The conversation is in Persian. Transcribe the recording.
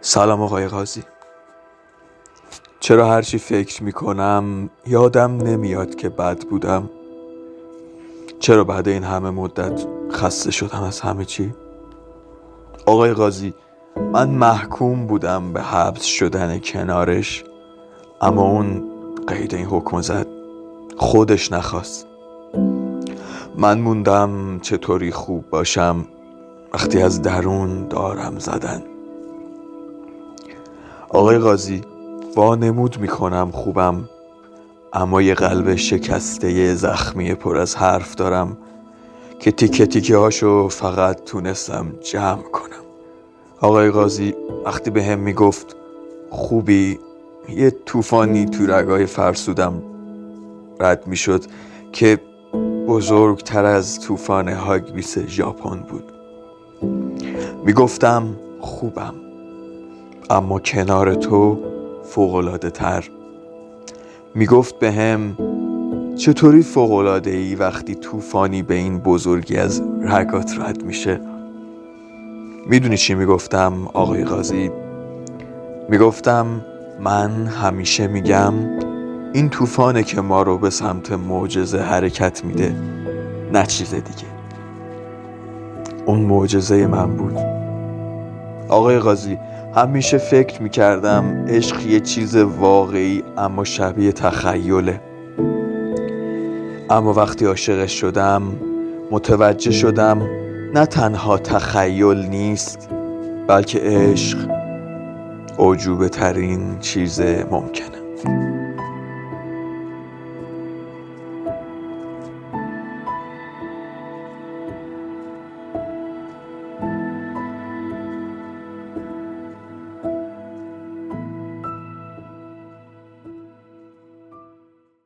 سلام آقای قاضی. چرا هرچی فکر می‌کنم یادم نمیاد که بد بودم؟ چرا بعد این همه مدت خسته شدم از همه چی؟ آقای قاضی من محکوم بودم به حبس شدن کنارش اما اون قید این حکم زد. خودش نخواست. من موندم چطوری خوب باشم. وقتی از درون دارم زدن. آقای قاضی وانمود می‌کنم خوبم اما یه قلب شکسته زخمی پر از حرف دارم که تیکه تیکه هاشو فقط تونستم جمع کنم. آقای قاضی وقتی به هم می‌گفت خوبی یه طوفانی تو رگای فرسودم رد می‌شد که بزرگتر از طوفان هاگبیس ژاپن بود. می‌گفتم خوبم. اما کنار تو فوقلاده تر. می‌گفت به هم چطوری فوقلاده ای وقتی طوفانی به این بزرگی از رگات رد میشه؟ می‌دونی چی می‌گفتم آقای قاضی؟ می‌گفتم من همیشه میگم این طوفانه که ما رو به سمت معجزه حرکت میده نه چیز دیگه. اون معجزه من بود. آقای قاضی همیشه فکر می‌کردم عشق یه چیز واقعی اما شبیه تخیله. اما وقتی عاشقش شدم متوجه شدم نه تنها تخیل نیست بلکه عشق عجوبه ترین چیز ممکنه.